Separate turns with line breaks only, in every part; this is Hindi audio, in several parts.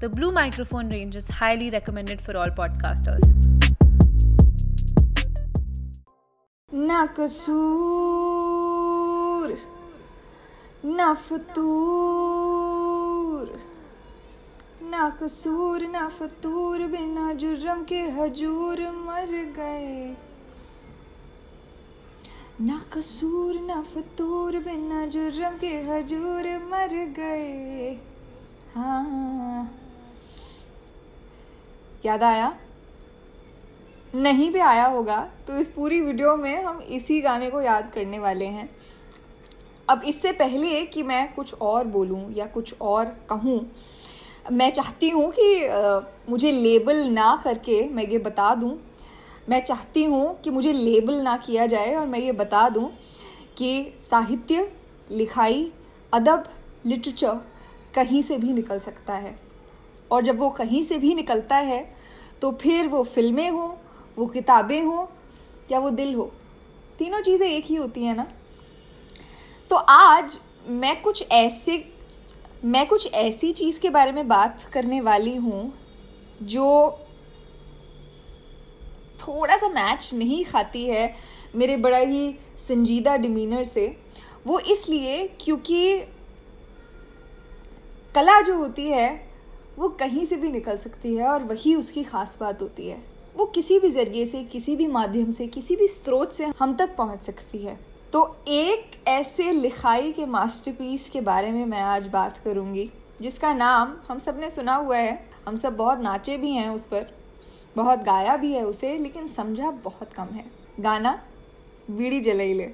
The Blue microphone range is highly recommended for all podcasters.
ना कसूर ना फतूर ना कसूर ना फतूर बिना जुर्रम के हजूर मर गए ना कसूर ना फतूर बिना जुर्रम के हजूर मर गए हाँ याद आया? नहीं भी आया होगा तो इस पूरी वीडियो में हम इसी गाने को याद करने वाले हैं। अब इससे पहले कि मैं कुछ और बोलूँ या कुछ और कहूँ मैं चाहती हूँ कि आ, मुझे लेबल ना करके मैं ये बता दूँ। मैं चाहती हूँ कि मुझे लेबल ना किया जाए और मैं ये बता दूँ कि साहित्य लिखाई अदब लिटरेचर कहीं से भी निकल सकता है। और जब वो कहीं से भी निकलता है तो फिर वो फ़िल्में हों, वो किताबें हों, या वो दिल हो, तीनों चीज़ें एक ही होती हैं ना? तो आज मैं कुछ ऐसे, मैं कुछ ऐसी चीज़ के बारे में बात करने वाली हूँ, जो थोड़ा सा मैच नहीं खाती है मेरे बड़ा ही संजीदा डिमीनर से। वो इसलिए क्योंकि कला जो होती है वो कहीं से भी निकल सकती है और वही उसकी ख़ास बात होती है। वो किसी भी ज़रिए से, किसी भी माध्यम से, किसी भी स्रोत से हम तक पहुँच सकती है। तो एक ऐसे लिखाई के मास्टरपीस के बारे में मैं आज बात करूँगी, जिसका नाम हम सबने सुना हुआ है। हम सब बहुत नाचे भी हैं उस पर, बहुत गाया भी है उसे, लेकिन समझा बहुत कम है। गाना बीड़ी जलाई ले।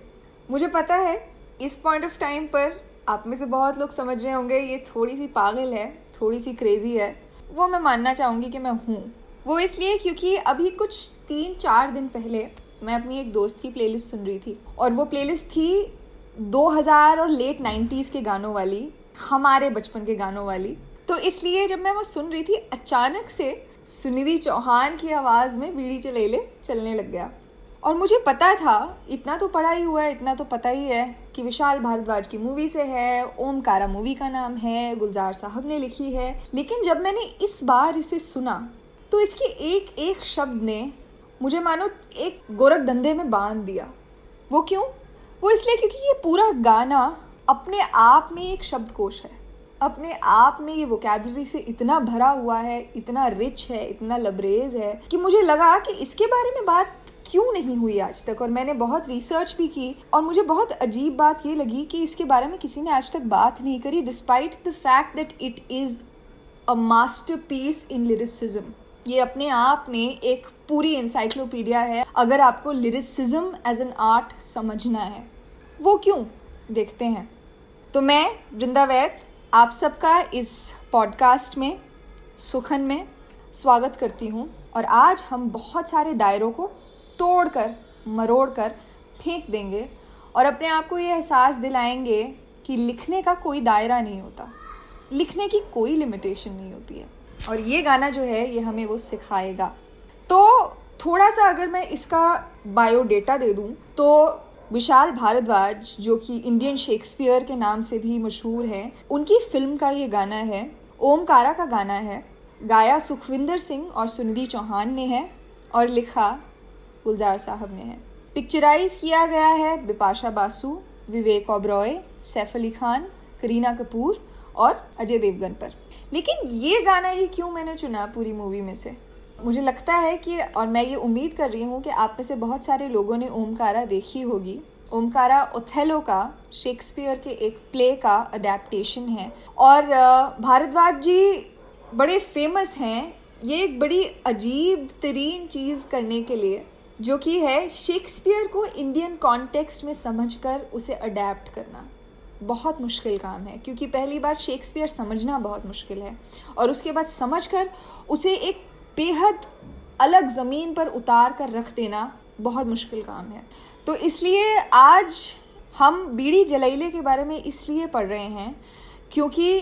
मुझे पता है, इस पॉइंट ऑफ़ टाइम पर आप में से बहुत लोग समझ रहे होंगे, ये थोड़ी सी पागल है थोड़ी सी क्रेजी है। वो मैं मानना चाहूँगी कि मैं हूँ। वो इसलिए क्योंकि अभी कुछ तीन चार दिन पहले मैं अपनी एक दोस्त की प्लेलिस्ट सुन रही थी और वो प्लेलिस्ट थी 2000 और लेट 90s के गानों वाली, हमारे बचपन के गानों वाली। तो इसलिए जब मैं वो सुन रही थी, अचानक से सुनिधि चौहान की आवाज़ में बीड़ी चले चलने लग गया। और मुझे पता था, इतना तो पढ़ा ही हुआ है, इतना तो पता ही है कि विशाल भारद्वाज की मूवी से है ओमकारा मूवी का नाम है, गुलजार साहब ने लिखी है। लेकिन जब मैंने इस बार इसे सुना तो इसके एक एक शब्द ने मुझे मानो एक गोरख धंधे में बाँध दिया। वो क्यों? वो इसलिए क्योंकि ये पूरा गाना अपने आप में एक शब्दकोश है। अपने आप में ये वोकेबलरी से इतना भरा हुआ है, इतना रिच है, इतना लबरेज है, कि मुझे लगा कि इसके बारे में बात क्यों नहीं हुई आज तक? और मैंने बहुत रिसर्च भी की और मुझे बहुत अजीब बात ये लगी कि इसके बारे में किसी ने आज तक बात नहीं करी despite the fact that it is a masterpiece in lyricism ये अपने आप में एक पूरी इंसाइक्लोपीडिया है, अगर आपको लिरिसिज्म एज एन आर्ट समझना है। वो क्यों? देखते हैं। तो मैं, वृंदा वैद आप सबका इस पॉडकास्ट में, सुखन में, स्वागत करती हूँ। और आज हम बहुत सारे दायरों को तोड़ कर मरोड़ कर फेंक देंगे और अपने आप को ये एहसास दिलाएँगे कि लिखने का कोई दायरा नहीं होता। लिखने की कोई लिमिटेशन नहीं होती है। और ये गाना जो है, ये हमें वो सिखाएगा। तो थोड़ा सा अगर मैं इसका बायोडेटा दे दूँ तो विशाल भारद्वाज, जो कि इंडियन शेक्सपियर के नाम से भी मशहूर है, उनकी फ़िल्म का ये गाना है, ओमकारा का गाना है, गाया सुखविंदर सिंह और सुनिधि चौहान ने है, और लिखा गुलजार साहब ने है। पिक्चराइज किया गया है बिपाशा बासु, विवेक ओब्रॉय, सैफ अली खान, करीना कपूर और अजय देवगन पर। लेकिन ये गाना ही क्यों मैंने चुना पूरी मूवी में से? मुझे लगता है कि, और मैं ये उम्मीद कर रही हूँ कि आप में से बहुत सारे लोगों ने ओमकारा देखी होगी। ओमकारा ओथेलो का, शेक्सपियर के एक प्ले का अडेप्टेशन है। और भारद्वाज जी बड़े फ़ेमस हैं। ये एक बड़ी अजीब तरीन चीज़ करने के लिए जो कि है शेक्सपियर को इंडियन कॉन्टेक्स्ट में समझकर उसे अडेप्ट करना। बहुत मुश्किल काम है, क्योंकि पहली बार शेक्सपियर समझना बहुत मुश्किल है, और उसके बाद समझ कर उसे एक बेहद अलग ज़मीन पर उतार कर रख देना बहुत मुश्किल काम है। तो इसलिए आज हम बीड़ी जलैले के बारे में इसलिए पढ़ रहे हैं, क्योंकि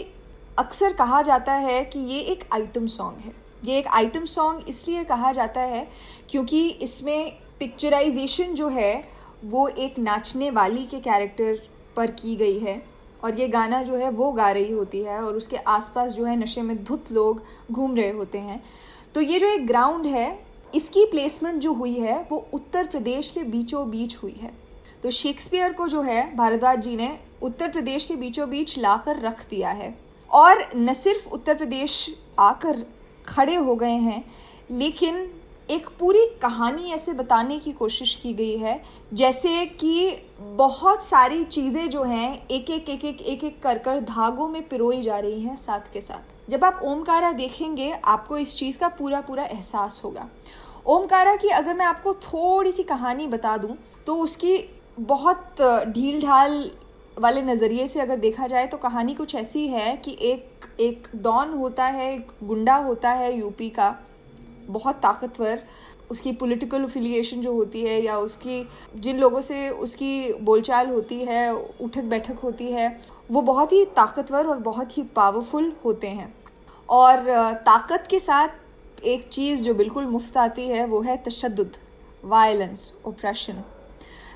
अक्सर कहा जाता है कि ये एक आइटम सॉन्ग है। ये एक आइटम सॉन्ग इसलिए कहा जाता है क्योंकि इसमें पिक्चराइजेशन जो है, वो एक नाचने वाली के कैरेक्टर पर की गई है और ये गाना जो है, वो गा रही होती है और उसके आसपास जो है, नशे में धुत लोग घूम रहे होते हैं। तो ये जो एक ग्राउंड है, इसकी प्लेसमेंट जो हुई है, वो उत्तर प्रदेश के बीचों बीच हुई है। तो शेक्सपियर को जो है, भारद्वाज जी ने उत्तर प्रदेश के बीचों बीच लाकर रख दिया है। और न सिर्फ़ उत्तर प्रदेश आकर खड़े हो गए हैं। लेकिन एक पूरी कहानी ऐसे बताने की कोशिश की गई है, जैसे कि बहुत सारी चीज़ें जो हैं एक एक एक एक एक एक कर कर धागों में पिरोई जा रही हैं साथ के साथ। जब आप ओमकारा देखेंगे, आपको इस चीज़ का पूरा पूरा एहसास होगा। ओमकारा की अगर मैं आपको थोड़ी सी कहानी बता दूँ तो उसकी बहुत ढील ढाल वाले नज़रिए से अगर देखा जाए तो कहानी कुछ ऐसी है कि एक एक डॉन होता है, एक गुंडा होता है यूपी का, बहुत ताकतवर। उसकी पॉलिटिकल अफिलिएशन जो होती है या उसकी, जिन लोगों से उसकी बोलचाल होती है, उठक बैठक होती है, वो बहुत ही ताकतवर और बहुत ही पावरफुल होते हैं। और, ताकत के साथ एक चीज़ जो बिल्कुल मुफ़्त आती है, वो है तशद वायलेंस ओप्रेशन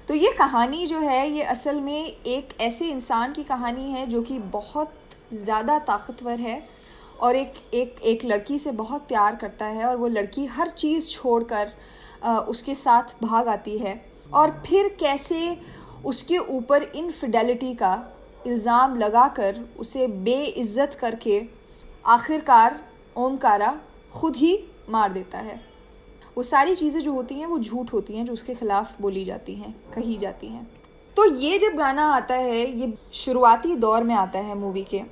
तो ये कहानी जो है, ये असल में एक ऐसे इंसान की कहानी है जो कि बहुत ज़्यादा ताकतवर है और एक एक एक लड़की से बहुत प्यार करता है और वो लड़की हर चीज़ छोड़कर उसके साथ भाग आती है। और फिर कैसे उसके ऊपर इनफिडेलिटी का इल्ज़ाम लगाकर उसे बेइज्जत करके आखिरकार ओमकारा खुद ही मार देता है। वो सारी चीज़ें जो होती हैं, वो झूठ होती हैं, जो उसके ख़िलाफ़ बोली जाती हैं, कही जाती हैं। तो ये जब गाना आता है, ये शुरुआती दौर में आता है मूवी के,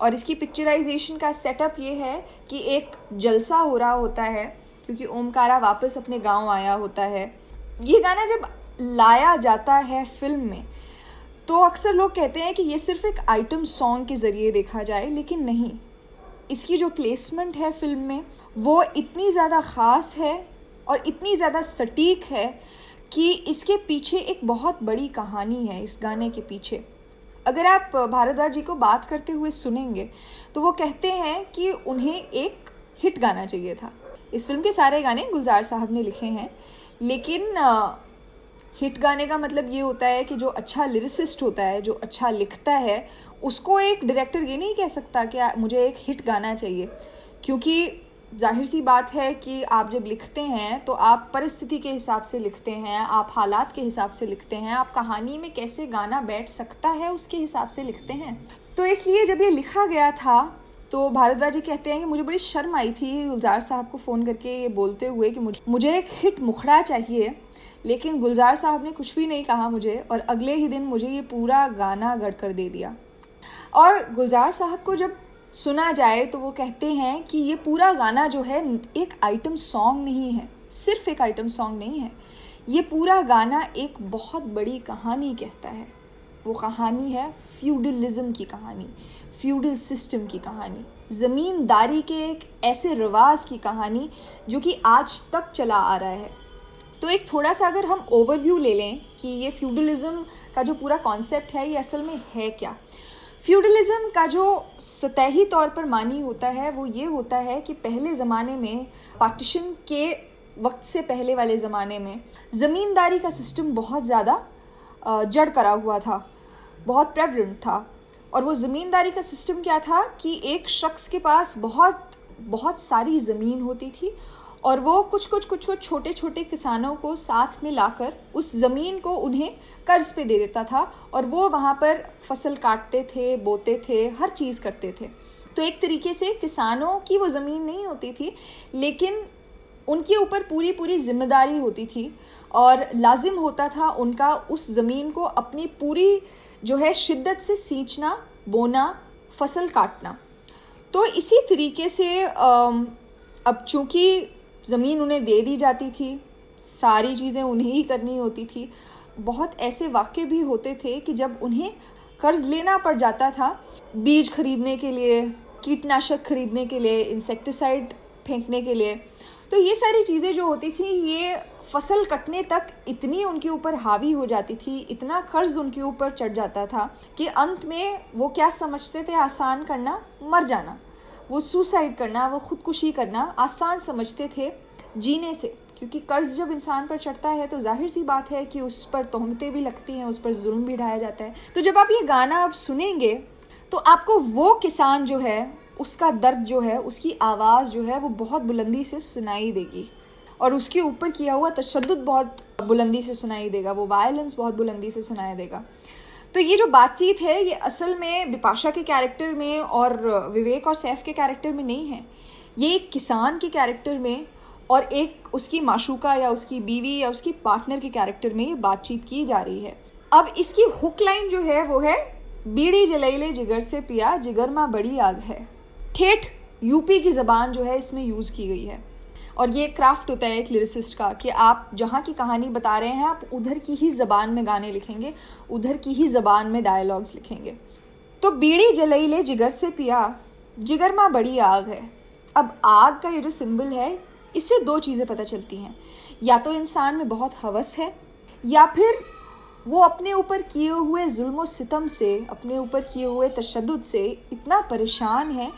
और इसकी पिक्चराइजेशन का सेटअप ये है कि एक जलसा हो रहा होता है, क्योंकि ओमकारा वापस अपने गाँव आया होता है। ये गाना जब लाया जाता है फ़िल्म में तो अक्सर लोग कहते हैं कि ये सिर्फ़ एक आइटम सॉन्ग के ज़रिए देखा जाए, लेकिन नहीं। इसकी जो प्लेसमेंट है फ़िल्म में, वो इतनी ज़्यादा ख़ास है और इतनी ज़्यादा सटीक है कि इसके पीछे एक बहुत बड़ी कहानी है, इस गाने के पीछे। अगर आप भारद्वाज जी को बात करते हुए सुनेंगे तो वो कहते हैं कि उन्हें एक हिट गाना चाहिए था। इस फ़िल्म के सारे गाने गुलजार साहब ने लिखे हैं, लेकिन हिट गाने का मतलब ये होता है कि जो अच्छा लिरिसिस्ट होता है, जो अच्छा लिखता है, उसको एक डायरेक्टर ये नहीं कह सकता कि मुझे एक हिट गाना चाहिए। क्योंकि ज़ाहिर सी बात है कि आप जब लिखते हैं तो आप परिस्थिति के हिसाब से लिखते हैं, आप हालात के हिसाब से लिखते हैं, आप कहानी में कैसे गाना बैठ सकता है, उसके हिसाब से लिखते हैं। तो इसलिए जब ये लिखा गया था तो भारद्वाज जी कहते हैं कि मुझे बड़ी शर्म आई थी गुलजार साहब को फ़ोन करके ये बोलते हुए कि मुझे मुझे एक हिट मुखड़ा चाहिए, लेकिन गुलजार साहब ने कुछ भी नहीं कहा मुझे और अगले ही दिन मुझे ये पूरा गाना गढ़ कर दे दिया। और गुलजार साहब को जब सुना जाए तो वो कहते हैं कि ये पूरा गाना जो है, एक आइटम सॉन्ग नहीं है, सिर्फ़ एक आइटम सॉन्ग नहीं है। ये पूरा गाना एक बहुत बड़ी कहानी कहता है। वो कहानी है फ्यूडलिज्म की कहानी, फ्यूडल सिस्टम की कहानी, ज़मींदारी के एक ऐसे रिवाज की कहानी जो कि आज तक चला आ रहा है। तो एक थोड़ा सा अगर हम ओवरव्यू ले लें कि ये फ्यूडलिज्म का जो पूरा कॉन्सेप्ट है, ये असल में है क्या? फ्यूडलिज्म का जो सतही तौर पर मानी होता है, वो ये होता है कि पहले ज़माने में, पार्टीशन के वक्त से पहले वाले ज़माने में, ज़मींदारी का सिस्टम बहुत ज़्यादा जड़ करा हुआ था, बहुत प्रेवलेंट था। और वो ज़मींदारी का सिस्टम क्या था कि एक शख्स के पास बहुत बहुत सारी ज़मीन होती थी और वो कुछ कुछ कुछ कुछ छोटे छोटे किसानों को साथ में लाकर उस ज़मीन को उन्हें कर्ज पे दे देता था और वो वहाँ पर फ़सल काटते थे, बोते थे, हर चीज़ करते थे। तो एक तरीके से किसानों की वो ज़मीन नहीं होती थी, लेकिन उनके ऊपर पूरी पूरी ज़िम्मेदारी होती थी और लाजिम होता था उनका उस ज़मीन को अपनी पूरी जो है शिद्दत से सींचना, बोना, फ़सल काटना। तो इसी तरीके से अब चूँकि ज़मीन उन्हें दे दी जाती थी, सारी चीज़ें उन्हें ही करनी होती थी। बहुत ऐसे वाक्य भी होते थे कि जब उन्हें कर्ज लेना पड़ जाता था, बीज खरीदने के लिए, कीटनाशक खरीदने के लिए इंसेक्टिसाइड फेंकने के लिए तो ये सारी चीज़ें जो होती थी, ये फ़सल कटने तक इतनी उनके ऊपर हावी हो जाती थी, इतना कर्ज उनके ऊपर चढ़ जाता था कि अंत में वो क्या समझते थे, आसान करना, मर जाना। वो सुसाइड करना, वो खुदकुशी करना आसान समझते थे जीने से। क्योंकि कर्ज जब इंसान पर चढ़ता है तो ज़ाहिर सी बात है कि उस पर तोहमतें भी लगती हैं, उस पर जुल्म भी ढाया जाता है। तो जब आप ये गाना आप सुनेंगे तो आपको वो किसान जो है, उसका दर्द जो है, उसकी आवाज़ जो है, वो बहुत बुलंदी से सुनाई देगी। और उसके ऊपर किया हुआ तशद बहुत बुलंदी से सुनाई देगा, वो वायलेंस बहुत बुलंदी से सुनाई देगा। तो ये जो बातचीत है, ये असल में बिपाशा के कैरेक्टर में और विवेक और सैफ के कैरेक्टर में नहीं है। ये एक किसान के कैरेक्टर में और एक उसकी माशूका या उसकी बीवी या उसकी पार्टनर के कैरेक्टर में ये बातचीत की जा रही है। अब इसकी हुक लाइन जो है, वो है, बीड़ी जलेले जिगर से पिया जिगर माँ बड़ी आग है। ठेठ, यूपी की ज़बान जो है, इसमें यूज़ की गई है। और ये क्राफ्ट होता है एक लिरिसिस्ट का कि आप जहाँ की कहानी बता रहे हैं, आप उधर की ही ज़बान में गाने लिखेंगे, उधर की ही ज़बान में डायलॉग्स लिखेंगे। तो बीड़ी जलई ले, जिगर से पिया, जिगर माँ बड़ी आग है। अब आग का ये जो सिंबल है, इससे दो चीज़ें पता चलती हैं। या तो इंसान में बहुत हवस है, या फिर वो अपने ऊपर किए हुए जुल्म सितम से, अपने ऊपर किए हुए तशद से इतना परेशान है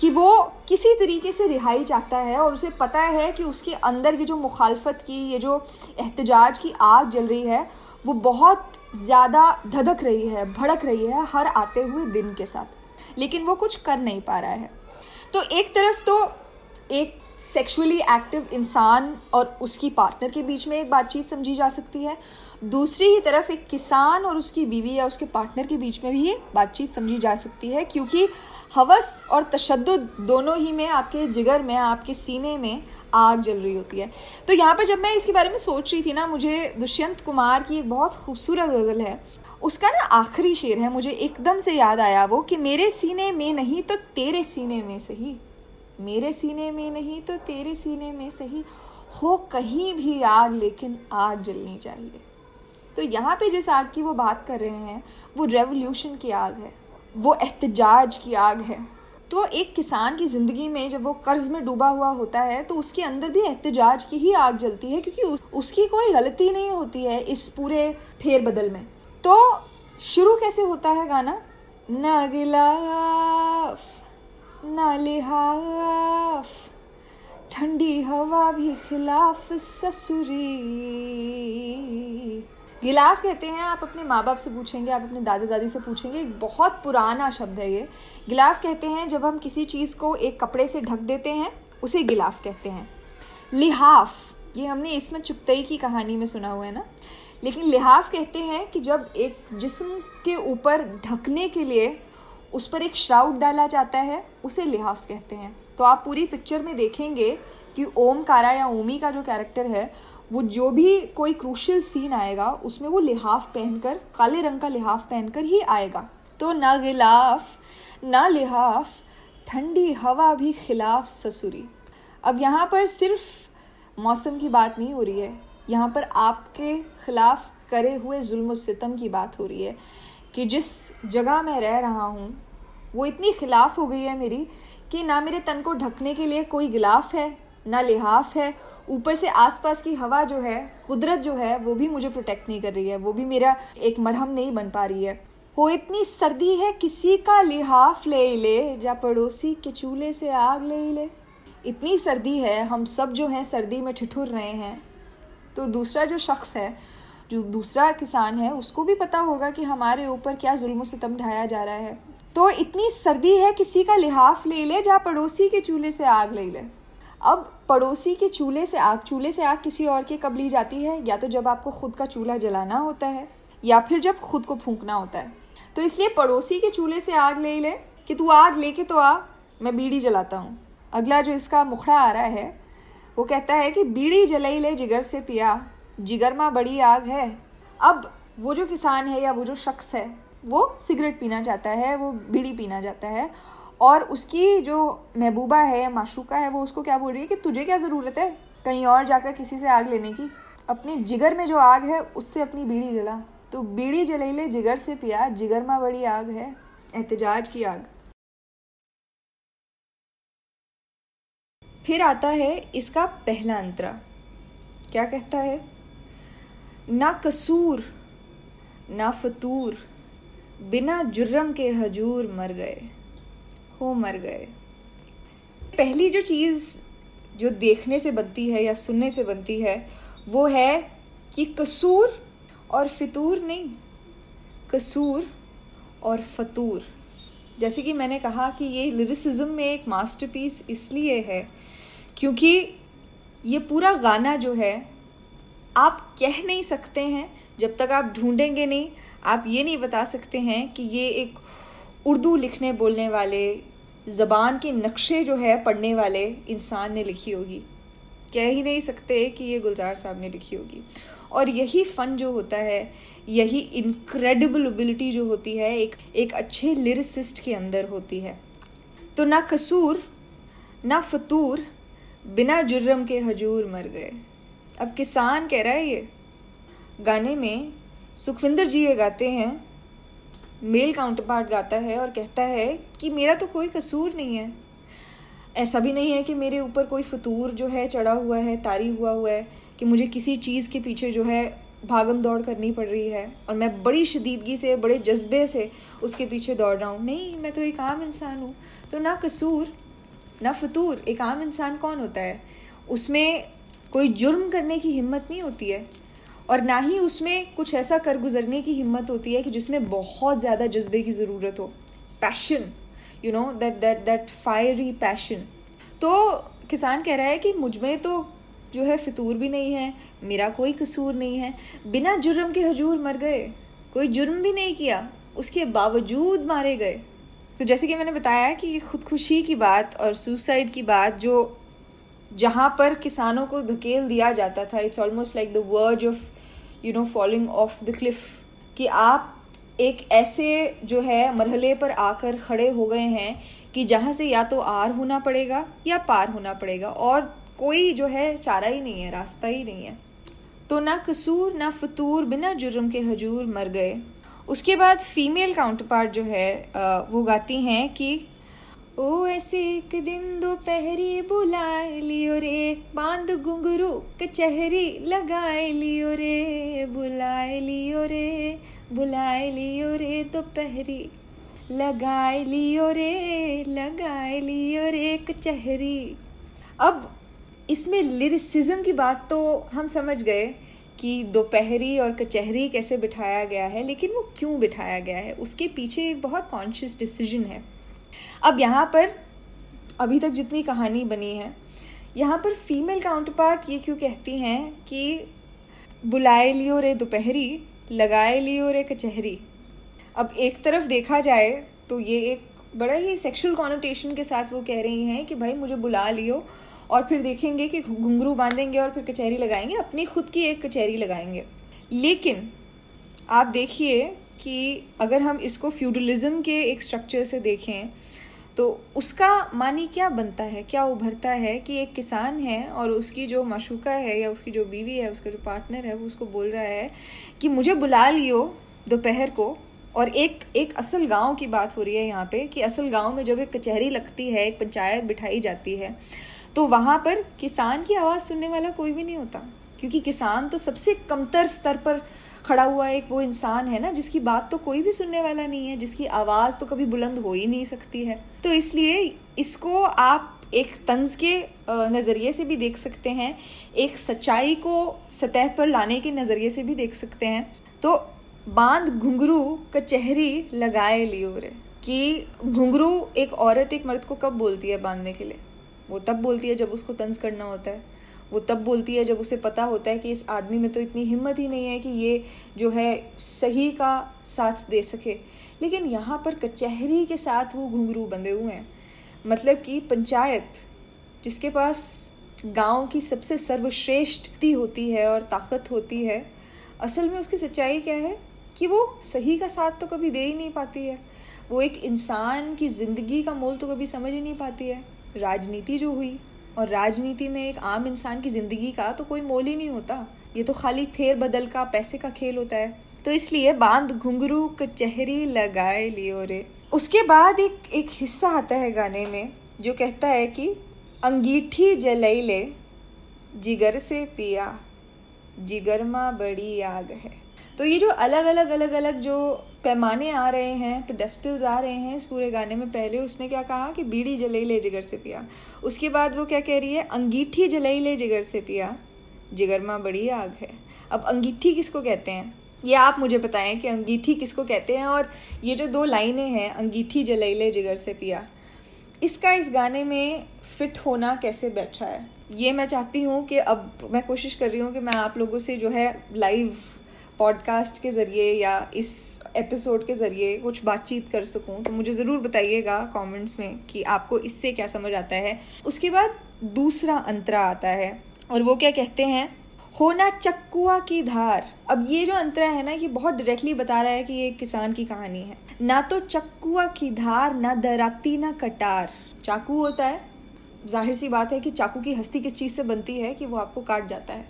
कि वो किसी तरीके से रिहाई चाहता है और उसे पता है कि उसके अंदर की जो मुखालफत की, ये जो एहतजाज की आग जल रही है, वो बहुत ज़्यादा धधक रही है, भड़क रही है हर आते हुए दिन के साथ। लेकिन वो कुछ कर नहीं पा रहा है। तो एक तरफ़ तो एक सेक्सुअली एक्टिव इंसान और उसकी पार्टनर के बीच में एक बातचीत समझी जा सकती है। दूसरी ही तरफ़ एक किसान और उसकी बीवी या उसके पार्टनर के बीच में भी ये बातचीत समझी जा सकती है, क्योंकि हवस और तशद दोनों ही में, आपके जिगर में, आपके सीने में आग जल रही होती है। तो यहाँ पर जब मैं इसके बारे में सोच रही थी ना, मुझे दुष्यंत कुमार की एक बहुत खूबसूरत गज़ल है। उसका ना आखिरी शेर है, मुझे एकदम से याद आया वो, कि मेरे सीने में नहीं तो तेरे सीने में सही। मेरे सीने में नहीं तो तेरे सीने में सही। हो कहीं भी आग, लेकिन आग जलनी चाहिए। तो यहाँ पे जिस आग की वो बात कर रहे हैं, वो रेवोल्यूशन की आग है। वो एहतजाज की आग है। तो एक किसान की ज़िंदगी में जब वो कर्ज में डूबा हुआ होता है तो उसके अंदर भी एहतजाज की ही आग जलती है क्योंकि उस, उसकी कोई गलती नहीं होती है इस पूरे फेरबदल में। तो शुरू कैसे होता है गाना? न गिलाफ न लिहाफ ठंडी हवा भी खिलाफ ससुरी। गिलाफ कहते हैं, आप अपने माँ बाप से पूछेंगे, आप अपने दादा दादी से पूछेंगे, एक बहुत पुराना शब्द है ये। गिलाफ कहते हैं, जब हम किसी चीज़ को एक कपड़े से ढक देते हैं, उसे गिलाफ कहते हैं। लिहाफ, ये हमने इसमें चुपतई की कहानी में सुना हुआ है ना? लेकिन लिहाफ कहते हैं कि जब एक जिस्म के ऊपर ढकने के लिए उस पर एक श्राउड डाला जाता है, उसे लिहाफ कहते हैं। तो आप पूरी पिक्चर में देखेंगे कि ओम कारा या ओमी का जो कैरेक्टर है वो जो भी कोई क्रूशल सीन आएगा, उसमें वो लिहाफ पहनकर, काले रंग का लिहाफ पहनकर ही आएगा। तो ना गिलाफ, ना लिहाफ, ठंडी हवा भी खिलाफ ससुरी। अब यहाँ पर सिर्फ़ मौसम की बात नहीं हो रही है। यहाँ पर आपके खिलाफ करे हुए जुल्म सितम की बात हो रही है कि जिस जगह मैं रह रहा हूँ, वो इतनी खिलाफ हो गई है मेरी कि ना मेरे तन को ढकने के लिए कोई गिलाफ है ना लिहाफ है। ऊपर से आसपास की हवा जो है, कुदरत जो है, वो भी मुझे प्रोटेक्ट नहीं कर रही है। वो भी मेरा एक मरहम नहीं बन पा रही है। हो इतनी सर्दी है, किसी का लिहाफ ले ले या पड़ोसी के चूल्हे से आग ले ले। इतनी सर्दी है, हम सब जो हैं सर्दी में ठिठुर रहे हैं। तो दूसरा जो शख्स है, जो दूसरा किसान है, उसको भी पता होगा कि हमारे ऊपर क्या जुल्म सितम ढाया जा रहा है। तो इतनी सर्दी है, किसी का लिहाफ ले ले, जा पड़ोसी के चूल्हे से आग ले ले। अब पड़ोसी के चूल्हे से आग, चूल्हे से आग किसी और के कब ली जाती है? या तो जब आपको खुद का चूल्हा जलाना होता है, या फिर जब खुद को फूंकना होता है। तो इसलिए पड़ोसी के चूल्हे से आग ले ले कि तू आग लेके तो आ, मैं बीड़ी जलाता हूँ। अगला जो इसका मुखड़ा आ रहा है, वो कहता है कि बीड़ी जलाई ले, जिगर से पिया। जिगर माँ, बड़ी आग है। अब वो जो किसान है या वो जो शख्स है, वो सिगरेट पीना चाहता है, वो बीड़ी पीना चाहता है। और उसकी जो महबूबा है, माशूका है, वो उसको क्या बोल रही है कि तुझे क्या ज़रूरत है कहीं और जाकर किसी से आग लेने की? अपने जिगर में जो आग है, उससे अपनी बीड़ी जला। तो बीड़ी जले ले, जिगर से पिया, जिगर में बड़ी आग है, एहतजाज की आग। फिर आता है इसका पहला अंतरा। क्या कहता है? ना कसूर, ना फतूर, बिना जुर्रम के हजूर मर गए। हो मर गए। पहली जो चीज़ जो देखने से बनती है या सुनने से बनती है, वो है कि कसूर और फितूर नहीं, कसूर और फतूर। जैसे कि मैंने कहा कि ये लिरिसिज्म में एक मास्टरपीस इसलिए है क्योंकि ये पूरा गाना जो है, आप कह नहीं सकते हैं, जब तक आप ढूंढेंगे नहीं, आप ये नहीं बता सकते हैं कि ये एक उर्दू लिखने बोलने वाले, ज़बान के नक्शे जो है पढ़ने वाले इंसान ने लिखी होगी। कह ही नहीं सकते कि ये गुलजार साहब ने लिखी होगी। और यही फ़न जो होता है, यही इनक्रेडिबल एबिलिटी जो होती है, एक एक अच्छे लिरिसिस्ट के अंदर होती है। तो ना कसूर, ना फतूर, बिना जुर्रम के हजूर मर गए। अब किसान कह रहा है ये। गाने में सुखविंदर जी ये गाते हैं मेल काउंटर पार्ट गाता है और कहता है कि मेरा तो कोई कसूर नहीं है। ऐसा भी नहीं है कि मेरे ऊपर कोई फतूर जो है चढ़ा हुआ है, तारी हुआ हुआ है, कि मुझे किसी चीज़ के पीछे जो है भागम दौड़ करनी पड़ रही है और मैं बड़ी शदीदगी से, बड़े जज्बे से उसके पीछे दौड़ रहा हूँ। नहीं, मैं तो एक आम इंसान हूँ। तो ना कसूर, ना फतूर, एक आम इंसान कौन होता है? उसमें कोई जुर्म करने की हिम्मत नहीं होती है। और ना ही उसमें कुछ ऐसा कर गुजरने की हिम्मत होती है कि जिसमें बहुत ज़्यादा जज्बे की ज़रूरत हो। Passion you know that that that fiery passion तो किसान कह रहा है कि मुझमें तो जो है फितूर भी नहीं है, मेरा कोई कसूर नहीं है। बिना जुर्म के हजूर मर गए, कोई जुर्म भी नहीं किया, उसके बावजूद मारे गए। तो जैसे कि मैंने बताया कि खुदकुशी की बात और सुसाइड की बात जो जहाँ पर किसानों को धकेल दिया जाता था it's almost like the verge of you know following off the cliff कि आप एक ऐसे जो है मरहले पर आकर खड़े हो गए हैं कि जहाँ से या तो आर होना पड़ेगा या पार होना पड़ेगा, और कोई जो है चारा ही नहीं है, रास्ता ही नहीं है। तो ना कसूर, ना फतूर, बिना जुर्म के हजूर मर गए। उसके बाद फीमेल काउंटर पार्ट जो है वो गाती हैं कि ओ ऐसे एक दिन दोपहरी बुलाए लियो रे, बाँध घुंघरू कचहरी लगाए लियो रे, बुलाए लियो रे, बुलाए लियो रे दोपहरी, लगाए लियो रे, लगाए लियो रे कचहरी अब इसमें लिरिसिज्म की बात तो हम समझ गए कि दोपहरी और कचहरी कैसे बिठाया गया है, लेकिन वो क्यों बिठाया गया है, उसके पीछे एक बहुत कॉन्शियस डिसीज़न है। अब यहाँ पर, अभी तक जितनी कहानी बनी है, यहाँ पर फीमेल काउंटर पार्ट ये क्यों कहती हैं कि बुलाए लियो रे दोपहरी, लगाए लियो रे कचहरी। अब एक तरफ़ देखा जाए तो ये एक बड़ा ही सेक्सुअल कॉनोटेशन के साथ वो कह रही हैं कि भाई मुझे बुला लियो और फिर देखेंगे कि घुंघरू बांधेंगे और फिर कचहरी लगाएँगे, अपनी खुद की एक कचहरी लगाएँगे। लेकिन आप देखिए कि अगर हम इसको फ्यूडलिज्म के एक स्ट्रक्चर से देखें तो उसका मानी क्या बनता है? क्या उभरता है कि एक किसान है और उसकी जो माशुका है या उसकी जो बीवी है, उसका जो पार्टनर है, वो उसको बोल रहा है कि मुझे बुला लियो दोपहर को। और एक एक असल गाँव की बात हो रही है यहाँ पे कि असल गाँव में जब एक कचहरी लगती है, एक पंचायत बिठाई जाती है तो वहाँ पर किसान की आवाज़ सुनने वाला कोई भी नहीं होता। क्योंकि किसान तो सबसे कमतर स्तर पर खड़ा हुआ एक वो इंसान है ना, जिसकी बात तो कोई भी सुनने वाला नहीं है, जिसकी आवाज़ तो कभी बुलंद हो ही नहीं सकती है। तो इसलिए इसको आप एक तंज के नज़रिए से भी देख सकते हैं, एक सच्चाई को सतह पर लाने के नज़रिए से भी देख सकते हैं। तो बाँध घुंघरू कचहरी लगाए लियो रे कि घुंघरू एक औरत एक मर्द को कब बोलती है बांधने के लिए? वो तब बोलती है जब उसको तंज करना होता है। वो तब बोलती है जब उसे पता होता है कि इस आदमी में तो इतनी हिम्मत ही नहीं है कि ये जो है सही का साथ दे सके। लेकिन यहाँ पर कचहरी के साथ वो घुंघरू बंधे हुए हैं। मतलब कि पंचायत, जिसके पास गाँव की सबसे सर्वश्रेष्ठ होती है और ताकत होती है, असल में उसकी सच्चाई क्या है? कि वो सही का साथ तो कभी दे ही नहीं पाती है। वो एक इंसान की ज़िंदगी का मोल तो कभी समझ ही नहीं पाती है। राजनीति जो हुई और राजनीति में एक आम इंसान की ज़िंदगी का तो कोई मोल ही नहीं होता। ये तो खाली फेर बदल का, पैसे का खेल होता है। तो इसलिए बाँध घुंघरू कचहरी लगाए लियो रे। उसके बाद एक एक हिस्सा आता है गाने में, जो कहता है कि, अंगीठी जलई ले, जिगर से पिया जिगरमा बड़ी आग है। तो ये जो अलग अलग अलग अलग जो पैमाने आ रहे हैं पेडस्टल्स आ रहे हैं इस पूरे गाने में। पहले उसने क्या कहा कि बीड़ी जलई ले जिगर से पिया। उसके बाद वो क्या कह रही है? अंगीठी जलई ले जिगर से पिया। जिगरमा बड़ी आग है। अब अंगीठी किसको कहते हैं? ये आप मुझे बताएँ कि अंगीठी किसको कहते हैं? और ये जो दो लाइनें हैं, अंगीठी जलई ले जिगर से पिया, इसका इस गाने में फिट होना कैसे बैठ रहा है? ये मैं चाहती हूँ कि अब मैं कोशिश कर रही हूँ कि मैं आप लोगों से जो है लाइव पॉडकास्ट के ज़रिए या इस एपिसोड के ज़रिए कुछ बातचीत कर सकूँ तो मुझे ज़रूर बताइएगा कमेंट्स में कि आपको इससे क्या समझ आता है। उसके बाद दूसरा अंतरा आता है, और वो क्या कहते हैं? होना चक्कुआ की धार। अब ये जो अंतरा है ना, ये बहुत डायरेक्टली बता रहा है कि ये किसान की कहानी है। ना तो चक्कुआ की धार, ना दराती, ना कटार। चाकू होता है। ज़ाहिर सी बात है कि चाकू की हस्ती किस चीज़ से बनती है कि वो आपको काट जाता है।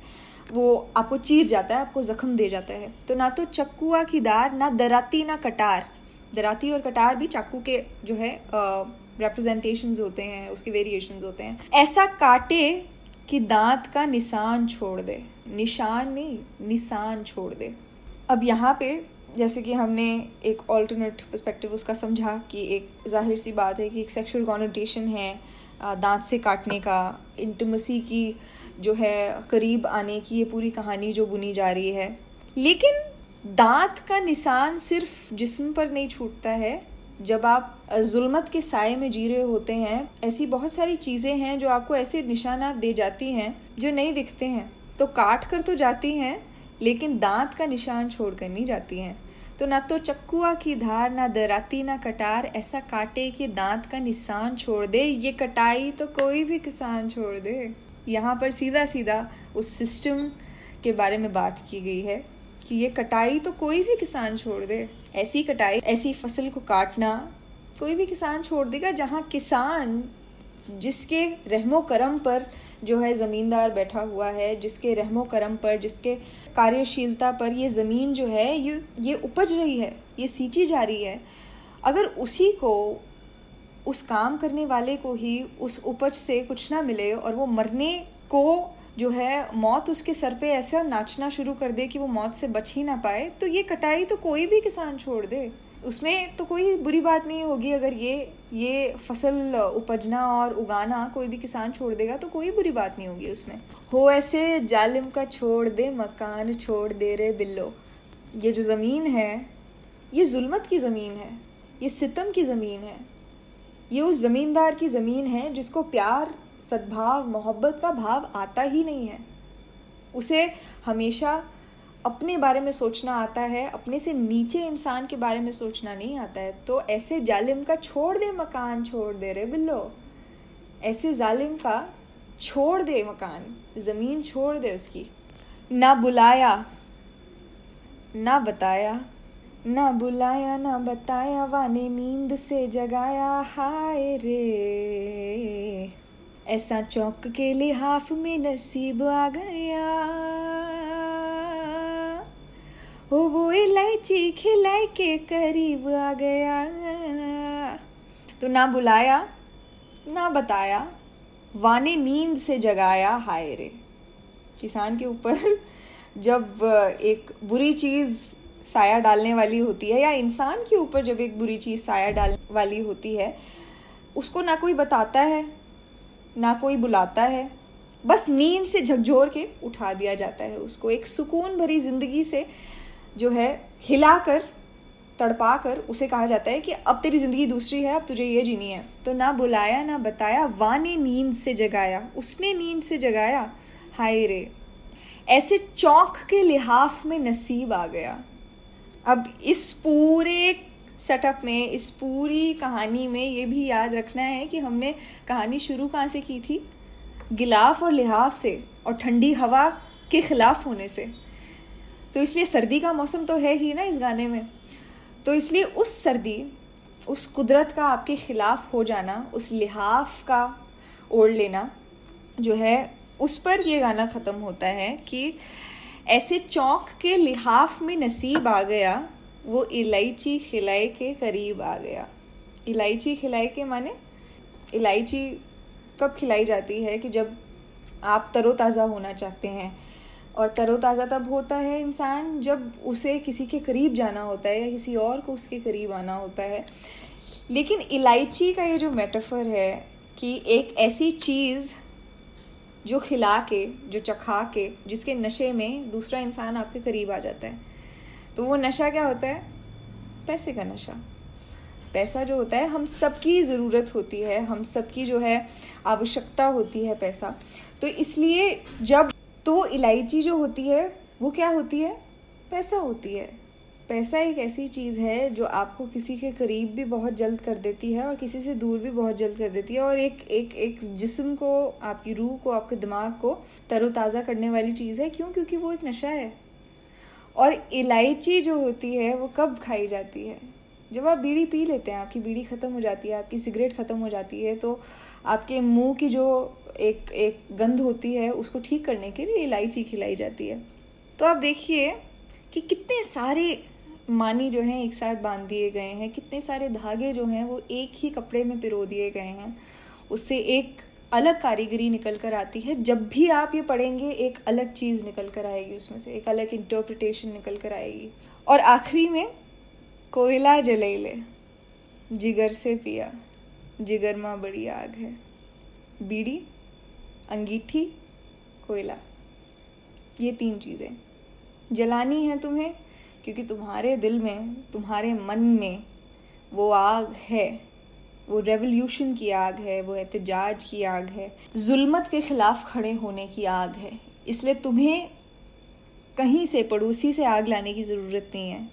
वो आपको चीर जाता है, आपको ज़ख्म दे जाता है। तो ना तो चक्कुआ की दार, ना दराती, ना कटार। दराती और कटार भी चाकू के जो है रिप्रेजेंटेशन होते हैं, उसके वेरिएशन होते हैं। ऐसा काटे कि दांत का निशान छोड़ दे। निशान नहीं, निशान छोड़ दे। अब यहाँ पे जैसे कि हमने एक ऑल्टरनेट पर्सपेक्टिव उसका समझा कि एक ज़ाहिर सी बात है कि एक सेक्सुअल कॉनोटेशन है दांत से काटने का इंटमसी की जो है, करीब आने की ये पूरी कहानी जो बुनी जा रही है। लेकिन दांत का निशान सिर्फ़ जिस्म पर नहीं छूटता है। जब आप जुल्मत के साय में जी रहे होते हैं, ऐसी बहुत सारी चीज़ें हैं जो आपको ऐसे निशाना दे जाती हैं जो नहीं दिखते हैं। तो काट कर तो जाती हैं, लेकिन दांत का निशान छोड़ कर नहीं जाती हैं। तो ना तो चक्कुआ की धार, ना दराती, ना कटार, ऐसा काटे कि दांत का निशान छोड़ दे। ये कटाई तो कोई भी किसान छोड़ दे। यहाँ पर सीधा सीधा उस सिस्टम के बारे में बात की गई है कि ये कटाई तो कोई भी किसान छोड़ दे। ऐसी कटाई, ऐसी फ़सल को काटना कोई भी किसान छोड़ देगा जहाँ किसान जिसके रहमो करम पर जो है ज़मींदार बैठा हुआ है, जिसके रहमो करम पर, जिसके कार्यशीलता पर ये ज़मीन जो है, ये ये उपज रही है, ये सींची जा रही है। अगर उसी को, उस काम करने वाले को ही उस उपज से कुछ ना मिले और वो मरने को जो है मौत उसके सर पे ऐसा नाचना शुरू कर दे कि वो मौत से बच ही ना पाए तो ये कटाई तो कोई भी किसान छोड़ दे। उसमें तो कोई बुरी बात नहीं होगी, अगर ये ये फ़सल उपजना और उगाना कोई भी किसान छोड़ देगा तो कोई बुरी बात नहीं होगी उसमें। हो ऐसे जालिम का छोड़ दे, मकान छोड़ दे रे बिल्लो। ये जो ज़मीन है, ये जुल्मत की ज़मीन है, ये सितम की ज़मीन है, ये उस ज़मींदार की ज़मीन है जिसको प्यार, सद्भाव, मोहब्बत का भाव आता ही नहीं है। उसे हमेशा अपने बारे में सोचना आता है, अपने से नीचे इंसान के बारे में सोचना नहीं आता है। तो ऐसे जालिम का छोड़ दे मकान, छोड़ दे रे बिल्लो। ऐसे जालिम का छोड़ दे मकान, ज़मीन छोड़ दे उसकी। ना बुलाया, ना बताया, ना बुलाया, ना बताया, वाने नींद से जगाया, हाय रे। ऐसा चौक के लिहाफ में नसीब आ गया। हो वो इलायची खिलाई के करीब आ गया। तो ना बुलाया, ना बताया, वाने नींद से जगाया हाय रे। किसान के ऊपर जब एक बुरी चीज़ साया डालने वाली होती है या इंसान के ऊपर जब एक बुरी चीज़ साया डालने वाली होती है, उसको ना कोई बताता है, ना कोई बुलाता है। बस नींद से झकझोर के उठा दिया जाता है उसको। एक सुकून भरी ज़िंदगी से जो है, हिलाकर तड़पा कर उसे कहा जाता है कि अब तेरी ज़िंदगी दूसरी है, अब तुझे ये जीनी है। तो ना बुलाया, ना बताया वा ने नींद से जगाया, उसने नींद से जगाया, हाय रे। ऐसे चौंक के लिहाफ में नसीब आ गया। अब इस पूरे सेटअप में, इस पूरी कहानी में ये भी याद रखना है कि हमने कहानी शुरू कहाँ से की थी? गिलाफ और लिहाफ से और ठंडी हवा के खिलाफ होने से। तो इसलिए सर्दी का मौसम तो है ही ना इस गाने में। तो इसलिए उस सर्दी, उस कुदरत का आपके ख़िलाफ़ हो जाना, उस लिहाफ का ओढ़ लेना जो है, उस पर ये गाना ख़त्म होता है कि ऐसे चौक के लिहाफ में नसीब आ गया, वो इलायची खिलाई के करीब आ गया। इलायची खिलाई के माने? इलायची कब खिलाई जाती है कि जब आप तरोताज़ा होना चाहते हैं और तरोताज़ा तब होता है इंसान जब उसे किसी के करीब जाना होता है या किसी और को उसके करीब आना होता है। लेकिन इलायची का ये जो मेटाफर है कि एक ऐसी चीज़ जो खिला के, जो चखा के, जिसके नशे में दूसरा इंसान आपके करीब आ जाता है। तो वो नशा क्या होता है? पैसे का नशा। पैसा जो होता है, हम सबकी ज़रूरत होती है, हम सबकी जो है आवश्यकता होती है पैसा। तो इसलिए जब तो इलायची जो होती है, वो क्या होती है? पैसा होती है। पैसा एक ऐसी चीज़ है जो आपको किसी के करीब भी बहुत जल्द कर देती है और किसी से दूर भी बहुत जल्द कर देती है और एक एक एक जिस्म को, आपकी रूह को, आपके दिमाग को तरोताज़ा करने वाली चीज़ है। क्यों? क्योंकि वो एक नशा है। और इलायची जो होती है, वो कब खाई जाती है? जब आप बीड़ी पी लेते हैं, आपकी बीड़ी ख़त्म हो जाती है, आपकी सिगरेट ख़त्म हो जाती है तो आपके मुँह की जो एक एक गंध होती है, उसको ठीक करने के लिए इलायची खिलाई जाती है। तो आप देखिए कि कितने सारे मानी जो हैं एक साथ बाँध दिए गए हैं, कितने सारे धागे जो हैं वो एक ही कपड़े में पिरो दिए गए हैं। उससे एक अलग कारीगरी निकल कर आती है। जब भी आप ये पढ़ेंगे, एक अलग चीज़ निकल कर आएगी उसमें से, एक अलग इंटरप्रिटेशन निकल कर आएगी। और आखिरी में, कोयला जले ले जिगर से पिया, जिगर माँ बड़ी आग है। बीड़ी अंगीठी, कोयला। ये तीन चीज़ें। जलानी है तुम्हें, क्योंकि तुम्हारे दिल में, तुम्हारे मन में वो आग है। वो रेवोल्यूशन की आग है, वो एहतजाज की आग है। जुल्मत के ख़िलाफ़ खड़े होने की आग है। इसलिए तुम्हें कहीं से, पड़ोसी से आग लाने की ज़रूरत नहीं है।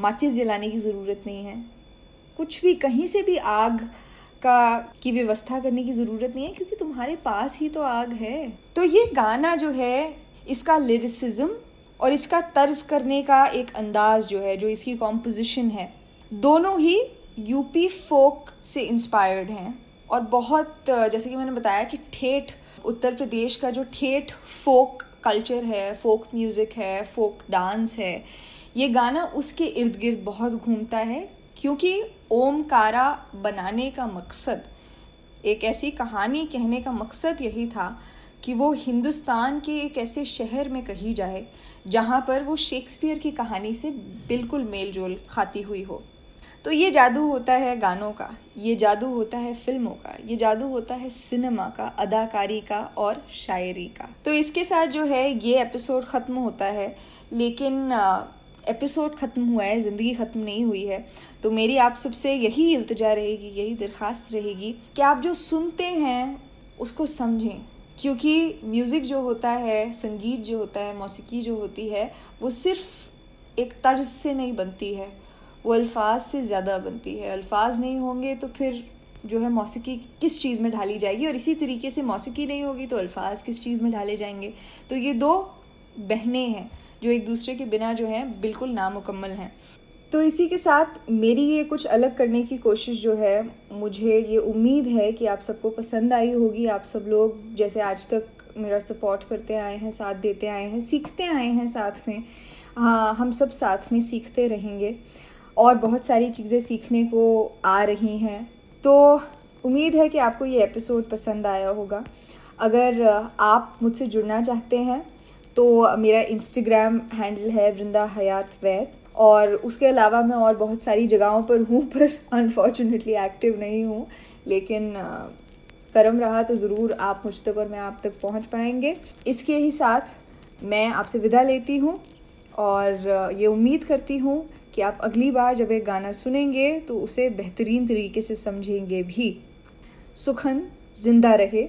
माचिस जलाने की ज़रूरत नहीं है। कुछ भी, कहीं से भी आग का, की व्यवस्था करने की ज़रूरत नहीं है, क्योंकि तुम्हारे पास ही तो आग है। तो ये गाना जो है, इसका लिरिसिज्म और इसका तर्ज करने का एक अंदाज जो है, जो इसकी कॉम्पोजिशन है, दोनों ही यूपी फोक से इंस्पायर्ड हैं। और बहुत, जैसे कि मैंने बताया कि ठेठ, उत्तर प्रदेश का जो ठेठ फोक कल्चर है फोक म्यूज़िक है फोक डांस है, ये गाना उसके इर्द गिर्द बहुत घूमता है, क्योंकि ओमकारा बनाने का मकसद, एक ऐसी कहानी कहने का मकसद यही था कि वो हिंदुस्तान के एक ऐसे शहर में कही जाए, जहाँ पर वो शेक्सपियर की कहानी से बिल्कुल मेल जोल खाती हुई हो। तो ये जादू होता है गानों का, ये जादू होता है फ़िल्मों का, ये जादू होता है सिनेमा का, अदाकारी का और शायरी का। तो इसके साथ जो है, ये एपिसोड ख़त्म होता है, लेकिन एपिसोड ख़त्म हुआ है, ज़िंदगी ख़त्म नहीं हुई है तो मेरी आप सबसे यही इल्तजा रहेगी, यही दरख्वास्त रहेगी कि आप जो सुनते हैं, उसको समझें। क्योंकि म्यूज़िक जो होता है, संगीत जो होता है, मौसीकी जो होती है, वो सिर्फ़ एक तर्ज से नहीं बनती है। वो अल्फाज से ज़्यादा बनती है। अल्फाज नहीं होंगे तो फिर जो है मौसीकी किस चीज़ में ढाली जाएगी? और इसी तरीके से मौसीकी नहीं होगी तो अल्फाज किस चीज़ में ढाले जाएँगे? तो ये दो बहनें हैं। जो एक दूसरे के बिना जो है, बिल्कुल नामुकम्मल हैं। तो इसी के साथ मेरी ये कुछ अलग करने की कोशिश जो है, मुझे ये उम्मीद है कि आप सबको पसंद आई होगी। आप सब लोग जैसे आज तक मेरा सपोर्ट करते आए हैं, साथ देते आए हैं, सीखते आए हैं साथ में। हाँ हम सब साथ में सीखते रहेंगे और बहुत सारी चीज़ें सीखने को आ रही हैं। तो उम्मीद है कि आपको ये एपिसोड पसंद आया होगा। अगर आप मुझसे जुड़ना चाहते हैं तो मेरा इंस्टाग्राम हैंडल है वृंदा हयात वैद और उसके अलावा मैं और बहुत सारी जगहों पर हूँ, पर अनफॉर्चुनेटली एक्टिव नहीं हूँ, लेकिन करम रहा तो ज़रूर आप मुझ तक और मैं आप तक पहुँच पाएँगे। इसके ही साथ मैं आपसे विदा लेती हूँ और ये उम्मीद करती हूँ कि आप अगली बार जब एक गाना सुनेंगे तो उसे बेहतरीन तरीके से समझेंगे भी। सुखन, ज़िंदा रहे।